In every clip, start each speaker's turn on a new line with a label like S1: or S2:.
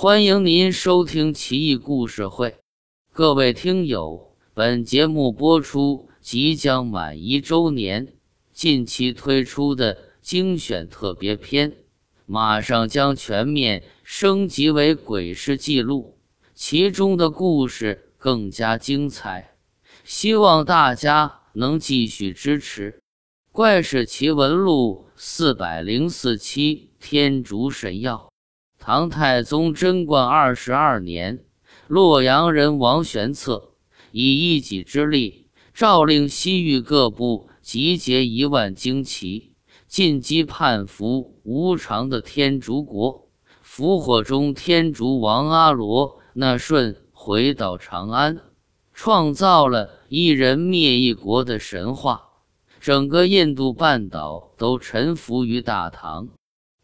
S1: 欢迎您收听《奇异故事会》，各位听友，本节目播出即将满一周年，近期推出的精选特别篇，马上将全面升级为鬼事记录，其中的故事更加精彩，希望大家能继续支持《怪事奇闻录》四百零四期《天竺神药》。唐太宗贞观二十二年，洛阳人王玄策以一己之力，诏令西域各部集结一万精骑，进击叛服无常的天竺国。伏火中天竺王阿罗那顺回到长安，创造了一人灭一国的神话，整个印度半岛都臣服于大唐。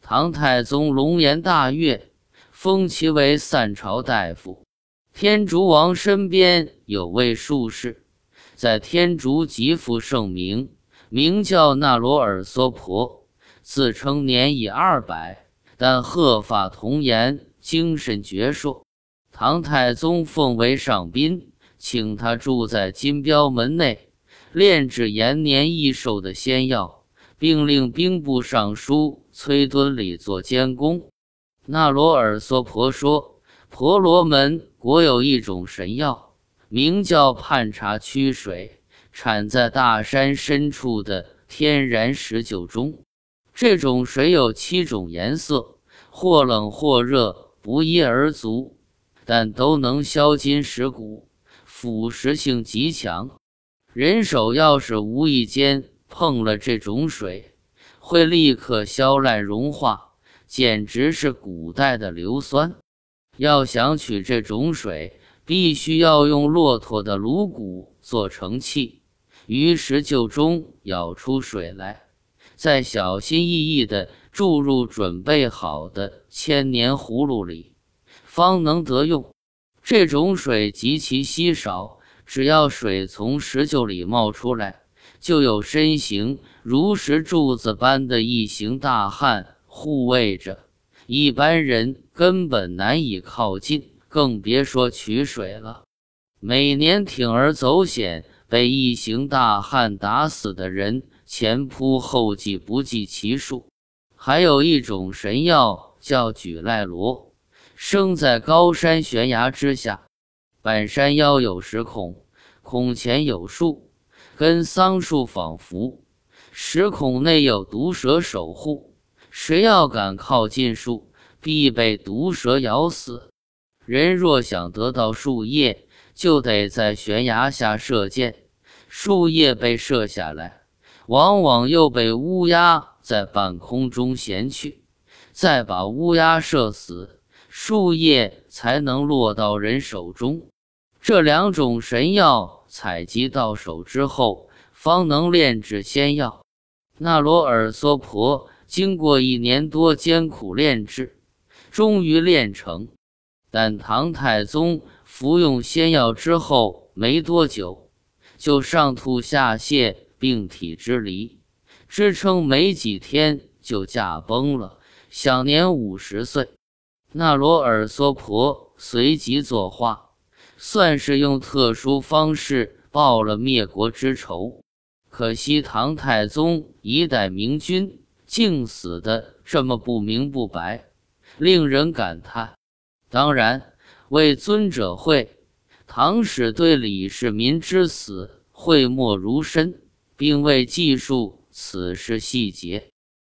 S1: 唐太宗龙颜大悦，封其为散朝大夫。天竺王身边有位术士，在天竺极负盛名，名叫那罗尔娑婆，自称年已二百，但鹤发童颜，精神矍铄。唐太宗奉为上宾，请他住在金标门内，炼制延年益寿的仙药。并令兵部尚书崔敦礼做监工。那罗尔娑婆说：“婆罗门国有一种神药，名叫判茶曲水，产在大山深处的天然石臼中。这种水有七种颜色，或冷或热，不一而足，但都能消筋蚀骨，腐蚀性极强。人手要是无意间……”碰了这种水，会立刻消烂融化，简直是古代的硫酸。要想取这种水，必须要用骆驼的颅骨做成器，于石臼中舀出水来，再小心翼翼地注入准备好的千年葫芦里，方能得用。这种水极其稀少，只要水从石臼里冒出来。就有身形如石柱子般的一行大汉护卫着，一般人根本难以靠近，更别说取水了。每年铤而走险被一行大汉打死的人前仆后继不计其数。还有一种神药叫举赖罗，生在高山悬崖之下，半山腰有石孔，孔前有树。跟桑树仿佛，石孔内有毒蛇守护，谁要敢靠近树，必被毒蛇咬死。人若想得到树叶，就得在悬崖下射箭，树叶被射下来，往往又被乌鸦在半空中衔去，再把乌鸦射死，树叶才能落到人手中。这两种神药。采集到手之后，方能炼制仙药。那罗尔娑婆经过一年多艰苦炼制，终于炼成。但唐太宗服用仙药之后没多久，就上吐下泻，病体支离，支撑没几天就驾崩了，享年五十岁。那罗尔娑婆随即作画。算是用特殊方式报了灭国之仇，可惜唐太宗一代明君竟死的这么不明不白，令人感叹。当然，为尊者讳，唐史对李世民之死讳莫如深，并未记述此事细节。